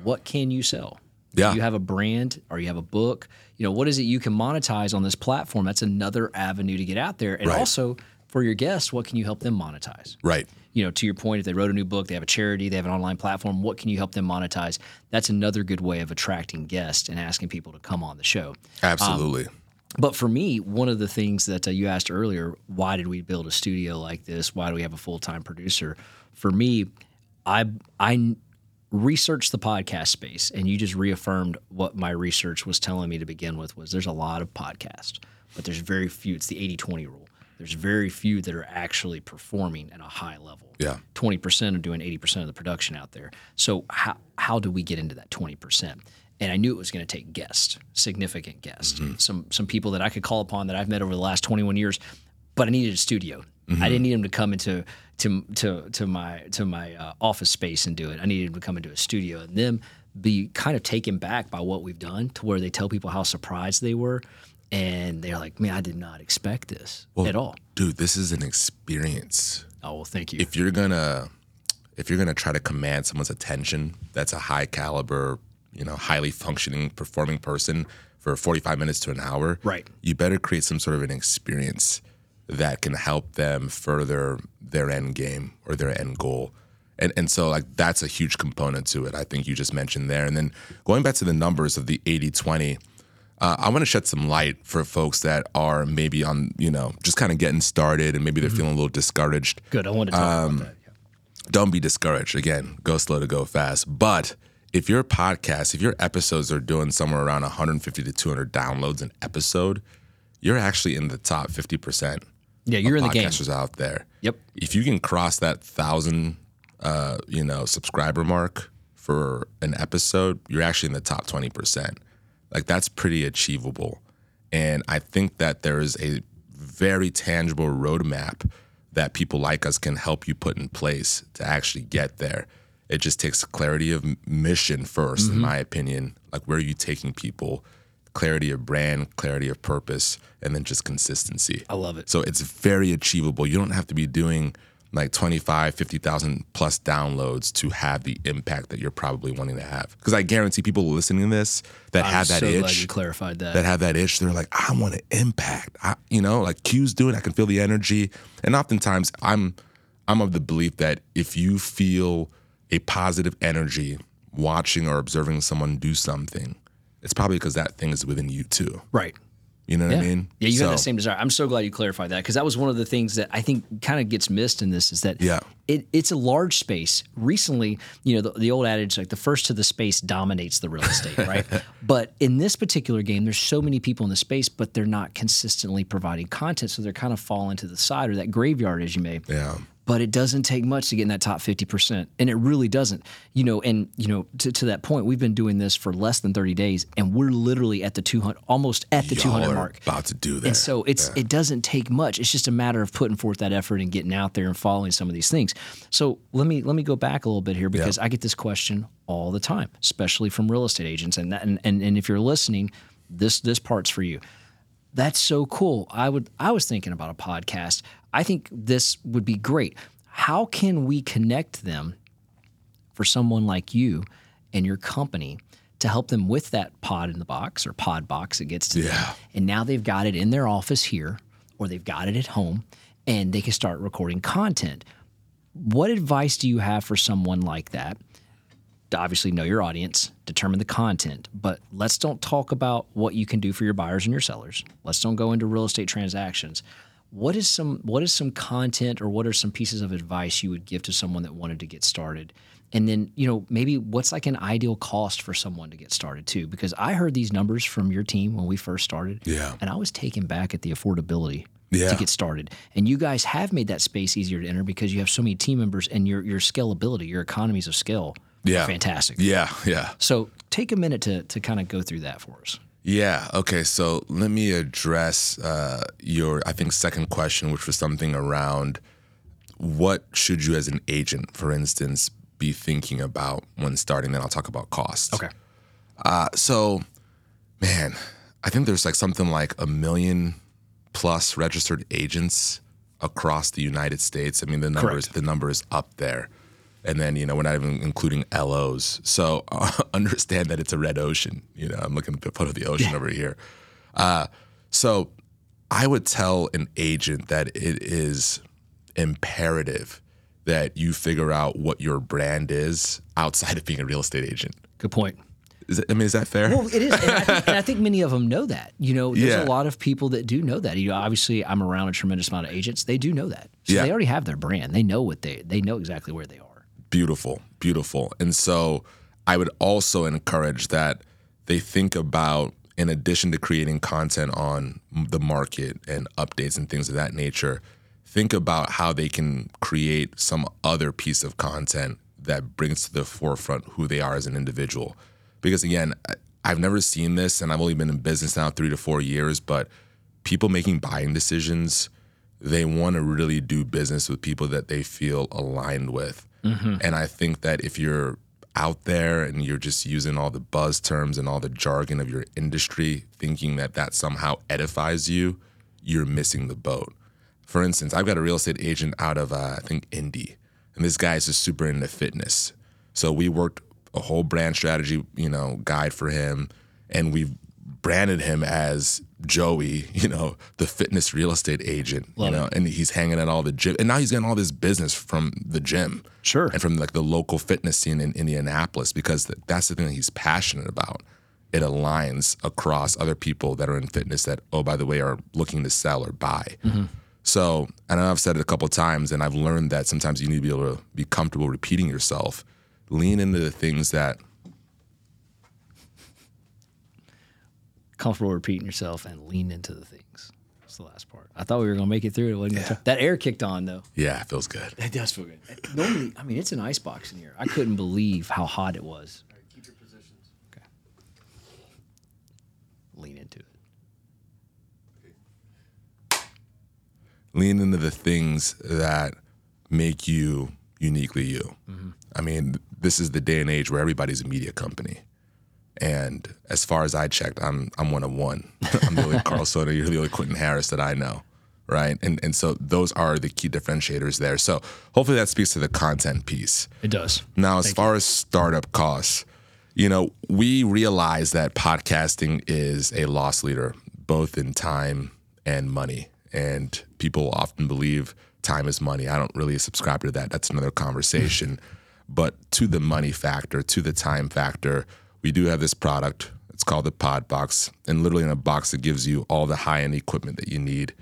[SPEAKER 1] what can you sell?
[SPEAKER 2] Yeah.
[SPEAKER 1] You have a brand or you have a book. You know, what is it you can monetize on this platform? That's another avenue to get out there. And
[SPEAKER 2] Right.
[SPEAKER 1] also for your guests, what can you help them monetize?
[SPEAKER 2] Right.
[SPEAKER 1] you know, to your point, if they wrote a new book, they have a charity, they have an online platform, what can you help them monetize? That's another good way of attracting guests and asking people to come on the show.
[SPEAKER 2] Absolutely.
[SPEAKER 1] But for me, one of the things that uh, you asked earlier, why did we build a studio like this? Why do we have a full time producer? For me, I I researched the podcast space, and you just reaffirmed what my research was telling me to begin with. Was there's a lot of podcasts, but there's very few. It's the 80-20 rule. There's very few that are actually performing at a high level.
[SPEAKER 2] Yeah.
[SPEAKER 1] 20% are doing 80% of the production out there. So how how do we get into that 20%? And I knew it was going to take guests, significant guests, mm-hmm. some some people that I could call upon that I've met over the last 21 years. But I needed a studio. I didn't need them to come into to to to my to my uh, office space and do it. I needed them to come into a studio and them be kind of taken back by what we've done to where they tell people how surprised they were, and they're like, "Man, I did not expect this at all."
[SPEAKER 2] Dude, this is an experience.
[SPEAKER 1] Oh well, thank you.
[SPEAKER 2] if you're gonna if you're gonna try to command someone's attention that's a high caliber you know highly functioning performing person for 45 minutes to an hour
[SPEAKER 1] Right.
[SPEAKER 2] you better create some sort of an experience that can help them further their end game or their end goal and and so like that's a huge component to it i think you just mentioned there and then going back to the numbers of the 80 20 uh, I want to shed some light for folks that are maybe on, you know, just kind of getting started and maybe they're feeling a little discouraged
[SPEAKER 1] Good. I wanted to talk about that.
[SPEAKER 2] don't be discouraged. Again, go slow to go fast. But if your podcast, if your episodes are doing somewhere around 150 to 200 downloads an episode, you're actually in the top 50%
[SPEAKER 1] Yeah, you're in the game.
[SPEAKER 2] podcasters out there.
[SPEAKER 1] Yep.
[SPEAKER 2] If you can cross that thousand, uh, you know, subscriber mark for an episode, you're actually in the top 20%. Like that's pretty achievable. And I think that there is a very tangible roadmap that people like us can help you put in place to actually get there. It just takes clarity of mission 1st in my opinion. Like where are you taking people? Clarity of brand, clarity of purpose, and then just consistency.
[SPEAKER 1] I love it.
[SPEAKER 2] So it's very achievable. You don't have to be doing like 25, 50,000 plus downloads to have the impact that you're probably wanting to have. Because I guarantee people listening to this that
[SPEAKER 1] I'm
[SPEAKER 2] have that
[SPEAKER 1] so glad
[SPEAKER 2] itch,
[SPEAKER 1] you clarified that.
[SPEAKER 2] that have that itch, they're like, I want to impact. I, you know, like Q's doing, I can feel the energy. And oftentimes I'm I'm of the belief that if you feel a positive energy watching or observing someone do something, it's probably because that thing is within you too.
[SPEAKER 1] right.
[SPEAKER 2] You know what
[SPEAKER 1] Yeah.
[SPEAKER 2] I mean?
[SPEAKER 1] Yeah, you
[SPEAKER 2] So-
[SPEAKER 1] have that same desire. I'm so glad you clarified that because that was one of the things that I think kind of gets missed in this is that
[SPEAKER 2] Yeah.
[SPEAKER 1] it, it's a large space. Recently, you know, the, the old adage like the first to the space dominates the real estate, right? but in this particular game, there's so many people in the space, but they're not consistently providing content, so they're kind of falling to the side or that graveyard, as you may.
[SPEAKER 2] Yeah.
[SPEAKER 1] But it doesn't take much to get in that top 50%. And it really doesn't. You know, and, you know, to, to that point, we've been doing this for less than 30 days and we're literally at the 200, almost at the
[SPEAKER 2] Y'all
[SPEAKER 1] 200
[SPEAKER 2] are
[SPEAKER 1] mark.
[SPEAKER 2] About to do that.
[SPEAKER 1] And so it's it doesn't take much. It's just a matter of putting forth that effort and getting out there and following some of these things. So let me let me go back a little bit here because I get this question all the time, especially from real estate agents. And that, and, and and if you're listening, this this part's for you. That's so cool. I would I was thinking about a podcast. I think this would be great. How can we connect them for someone like you and your company to help them with that pod in the box or pod box that gets to them.
[SPEAKER 2] Yeah.
[SPEAKER 1] And now they've got it in their office here or they've got it at home and they can start recording content. What advice do you have for someone like that? To obviously know your audience, determine the content, but let's don't talk about what you can do for your buyers and your sellers. Let's don't go into real estate transactions. What is some what is some content or what are some pieces of advice you would give to someone that wanted to get started? And then, you know, maybe what's like an ideal cost for someone to get started too? Because I heard these numbers from your team when we first started.
[SPEAKER 2] Yeah.
[SPEAKER 1] And I was taken back at the affordability
[SPEAKER 2] Yeah.
[SPEAKER 1] to get started. And you guys have made that space easier to enter because you have so many team members and your your scalability, your economies of scale
[SPEAKER 2] Yeah.
[SPEAKER 1] are fantastic.
[SPEAKER 2] Yeah, yeah.
[SPEAKER 1] So take a minute to to kind of go through that for us.
[SPEAKER 2] Yeah. Okay. So let me address uh, your, I think, second question, which was something around what should you, as an agent, for instance, be thinking about when starting. Then I'll talk about costs. Okay. Uh, so, man, I think there's like something like a million plus registered agents across the United States. I mean, the numbers,
[SPEAKER 1] Correct.
[SPEAKER 2] the number is up there. And then, you know, we're not even including LOs. So uh, understand that it's a red ocean. You know, I'm looking at the foot of the ocean over here. Uh, so I would tell an agent that it is imperative that you figure out what your brand is outside of being a real estate agent.
[SPEAKER 1] Good point.
[SPEAKER 2] Is it, I mean, is that fair?
[SPEAKER 1] Well, it is, and I, think, and I think many of them know that. You know, there's
[SPEAKER 2] Yeah.
[SPEAKER 1] a lot of people that do know that. You know, obviously, I'm around a tremendous amount of agents. They do know that, so
[SPEAKER 2] Yeah.
[SPEAKER 1] they already have their brand. They know what they they know exactly where they are.
[SPEAKER 2] Beautiful, beautiful. And so I would also encourage that they think about, in addition to creating content on the market and updates and things of that nature, think about how they can create some other piece of content that brings to the forefront who they are as an individual. Because again, I've never seen this, and I've only been in business now three to four years, but people making buying decisions, they want to really do business with people that they feel aligned with. And I think that if you're out there and you're just using all the buzz terms and all the jargon of your industry, thinking that that somehow edifies you, you're missing the boat. For instance, I've got a real estate agent out of, uh, I think, Indy, and this guy is just super into fitness. So we worked a whole brand strategy, you know, guide for him, and we've branded him as Joey, you know, the fitness real estate agent,
[SPEAKER 1] Love
[SPEAKER 2] you know, and he's hanging at all the gym, and now he's getting all this business from the gym,
[SPEAKER 1] Sure.
[SPEAKER 2] and from like the local fitness scene in Indianapolis because that's the thing that he's passionate about. It aligns across other people that are in fitness that, oh, by the way, are looking to sell or buy. Mm-hmm. So, and I've said it a couple times, and I've learned that sometimes you need to be able to be comfortable repeating yourself. Lean into the things that
[SPEAKER 1] Comfortable repeating yourself and lean into the things. That's the last part. I thought we were gonna make it through. It wasn't gonna that air kicked on though.
[SPEAKER 2] yeah, it feels good.
[SPEAKER 1] It does feel good. Normally, I mean, it's an ice box in here. I couldn't believe how hot it was.
[SPEAKER 4] Keep your positions.
[SPEAKER 1] Okay. Lean into it.
[SPEAKER 2] lean into the things that make you uniquely you. Mm-hmm. I mean, this is the day and age where everybody's a media company. And as far as I checked, I'm I'm one of one. I'm the only Karl Sona, you're the only Quentin Harris that I know. Right. And and so those are the key differentiators there. So hopefully that speaks to the content piece.
[SPEAKER 1] It does.
[SPEAKER 2] Now, as far as startup costs, you know, we realize that podcasting is a loss leader, both in time and money. And people often believe time is money. I don't really subscribe to that. That's another conversation. but to the money factor, to the time factor, we do have this product. It's called the Pod Box, and literally in a box it gives you all the high end equipment that you need.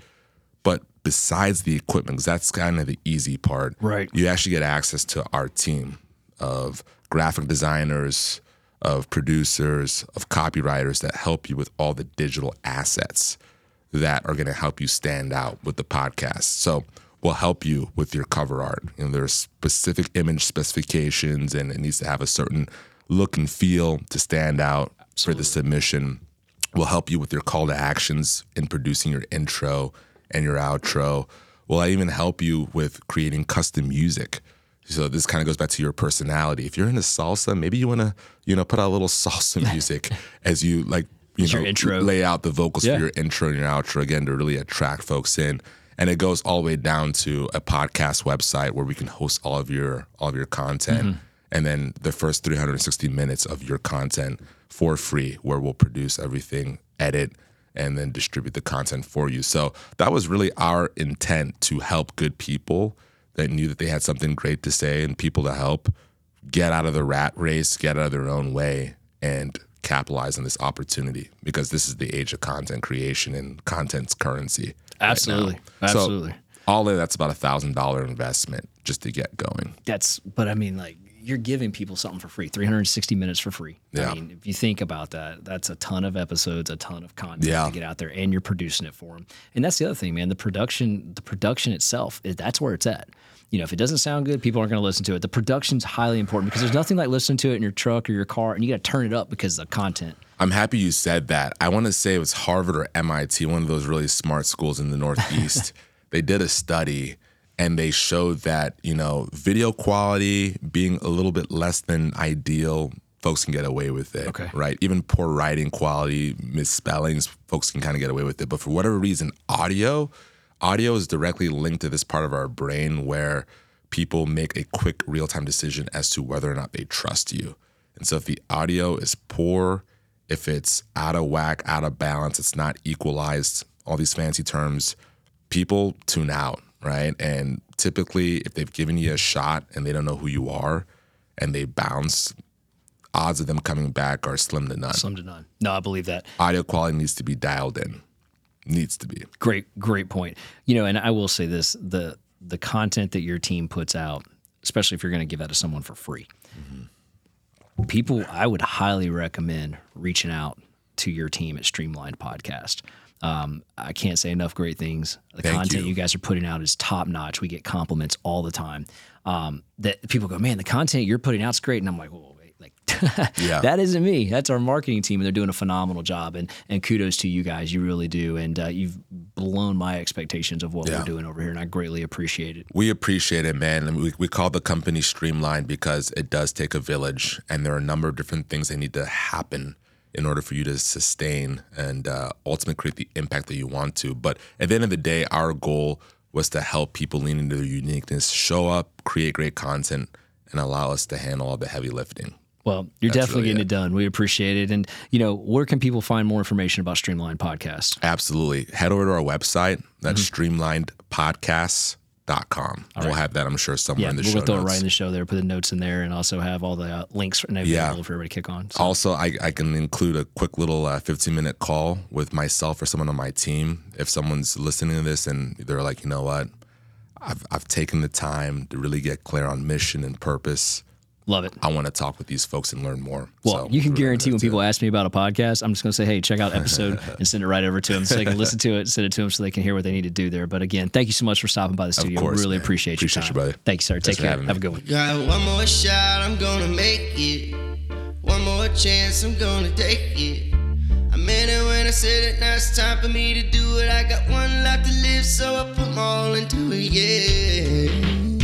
[SPEAKER 2] But besides the equipment, 'cause that's kind of the easy part,
[SPEAKER 1] Right.
[SPEAKER 2] You actually get access to our team of graphic designers, of producers, of copywriters that help you with all the digital assets that are going to help you stand out with the podcast. So we'll help you with your cover art. You know, there's specific image specifications, and it needs to have a certain look and feel to stand out for the submission. We'll help you with your call to actions in producing your intro and your outro. Will I even help you with creating custom music. So this kind of goes back to your personality. If you're into salsa, maybe you want to, you know, put out a little salsa music as you like, you know,
[SPEAKER 1] intro.
[SPEAKER 2] lay out the vocals
[SPEAKER 1] Yeah.
[SPEAKER 2] for your intro and your outro again to really attract folks in. And it goes all the way down to a podcast website where we can host all of your all of your content,
[SPEAKER 1] Mm-hmm.
[SPEAKER 2] And then the first 360 minutes of your content for free, where we'll produce everything, edit, and then distribute the content for you. So that was really our intent to help good people that knew that they had something great to say and people to help get out of the rat race, get out of their own way, and capitalize on this opportunity because this is the age of content creation and content's currency. right.
[SPEAKER 1] Absolutely.
[SPEAKER 2] So
[SPEAKER 1] Absolutely.
[SPEAKER 2] all of that's about a thousand dollar investment just to get going.
[SPEAKER 1] That's, but I mean, like, you're giving people something for free 360 minutes for free.
[SPEAKER 2] Yeah.
[SPEAKER 1] I mean, if you think about that, that's a ton of episodes, a ton of content
[SPEAKER 2] Yeah.
[SPEAKER 1] to get out there, and you're producing it for them. And that's the other thing, man. The production, the production itself, that's where it's at. You know, if it doesn't sound good, people aren't going to listen to it. The production's highly important because there's nothing like listening to it in your truck or your car, and you got to turn it up because of the content.
[SPEAKER 2] I'm happy you said that. I want to say it was Harvard or MIT, one of those really smart schools in the Northeast. they did a study and they showed that, you know, video quality being a little bit less than ideal, folks can get away with it.
[SPEAKER 1] Okay.
[SPEAKER 2] Right. Even poor writing quality, misspellings, folks can kind of get away with it. But for whatever reason, audio, audio is directly linked to this part of our brain where people make a quick real time decision as to whether or not they trust you. And so if the audio is poor, if it's out of whack, out of balance, it's not equalized, all these fancy terms, people tune out. Right? And typically, if they've given you a shot and they don't know who you are and they bounce, odds of them coming back are slim to none.
[SPEAKER 1] Slim to none. No, I believe that.
[SPEAKER 2] Audio quality needs to be dialed in. Needs to be.
[SPEAKER 1] Great, great point. You know, and I will say this: the the content that your team puts out, especially if you're going to give that to someone for free, mm-hmm. people, I would highly recommend reaching out to your team at Streamlined Podcast. Um, I can't say enough great things. The
[SPEAKER 2] Thank
[SPEAKER 1] content
[SPEAKER 2] you.
[SPEAKER 1] you. guys are putting out is top notch. We get compliments all the time. Um, that people go, man, the content you're putting out's great, and I'm like, whoa, wait, like
[SPEAKER 2] Yeah.
[SPEAKER 1] that isn't me. That's our marketing team, and they're doing a phenomenal job. And and kudos to you guys, you really do. And uh, you've blown my expectations of what
[SPEAKER 2] Yeah.
[SPEAKER 1] we're doing over here, and I greatly appreciate it.
[SPEAKER 2] We appreciate it, man. And we, we call the company Streamlined because it does take a village, and there are a number of different things that need to happen in order for you to sustain and uh, ultimately create the impact that you want to. But at the end of the day, our goal was to help people lean into their uniqueness, show up, create great content, and allow us to handle all the heavy lifting.
[SPEAKER 1] Well, you're
[SPEAKER 2] That's
[SPEAKER 1] definitely
[SPEAKER 2] really
[SPEAKER 1] getting
[SPEAKER 2] it.
[SPEAKER 1] it done. We appreciate it. And you know, where can people find more information about Streamline Podcast?
[SPEAKER 2] Absolutely. Head over to our website. That's
[SPEAKER 1] Mm-hmm.
[SPEAKER 2] streamlinedpodcasts.com. We'll have that, I'm sure, somewhere
[SPEAKER 1] Yeah,
[SPEAKER 2] in the
[SPEAKER 1] we're
[SPEAKER 2] show
[SPEAKER 1] We'll throw it right in the show there, put the notes in there, and also have all the uh, links and available
[SPEAKER 2] Yeah.
[SPEAKER 1] for everybody to kick on. So,
[SPEAKER 2] Also, I, I can include a quick little uh, 15 minute call with myself or someone on my team. If someone's listening to this and they're like, you know what, I've, I've taken the time to really get clear on mission and purpose.
[SPEAKER 1] Love it.
[SPEAKER 2] I want to talk with these folks and learn more.
[SPEAKER 1] Well,
[SPEAKER 2] So
[SPEAKER 1] you can guarantee when
[SPEAKER 2] that too.
[SPEAKER 1] people ask me about a podcast, I'm just going to say, hey, check out episode and send it right over to them so they can listen to it, send it to them so they can hear what they need to do there. But again, thank you so much for stopping by the studio.
[SPEAKER 2] course,
[SPEAKER 1] really
[SPEAKER 2] man.
[SPEAKER 1] appreciate,
[SPEAKER 2] Appreciate
[SPEAKER 1] your
[SPEAKER 2] you,
[SPEAKER 1] time.
[SPEAKER 2] brother.
[SPEAKER 1] Thank you, sir. Take
[SPEAKER 2] Thanks for
[SPEAKER 1] care.
[SPEAKER 2] having me.
[SPEAKER 1] Have a good one.
[SPEAKER 3] Got one more shot, I'm gonna make it. One more chance, I'm gonna take it. I meant it when I said it, now it's time for me to do it. I got one life to live, so I put my all into it, yeah.